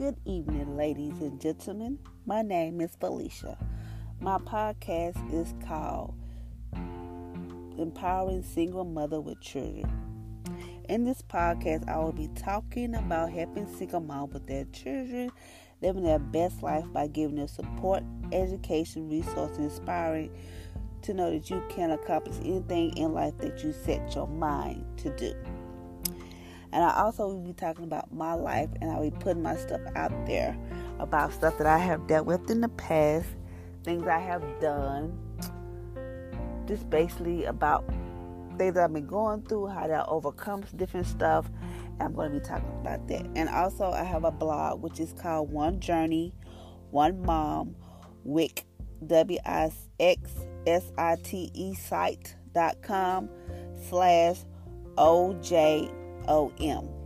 Good evening, ladies and gentlemen. My name is Felicia. My podcast is called Empowering Single Mother with Children. In this podcast, I will be talking about helping single moms with their children living their best life by giving them support, education, resources, inspiring to know that you can accomplish anything in life that you set your mind to do. And I also will be talking about my life and I'll be putting my stuff out there about stuff that I have dealt with in the past, things I have done, just basically about things I've been going through, how to overcome different stuff. I'm going to be talking about that. And also, I have a blog which is called One Journey, One Mom, Wix, W I X S I T E site.com slash OJ O M.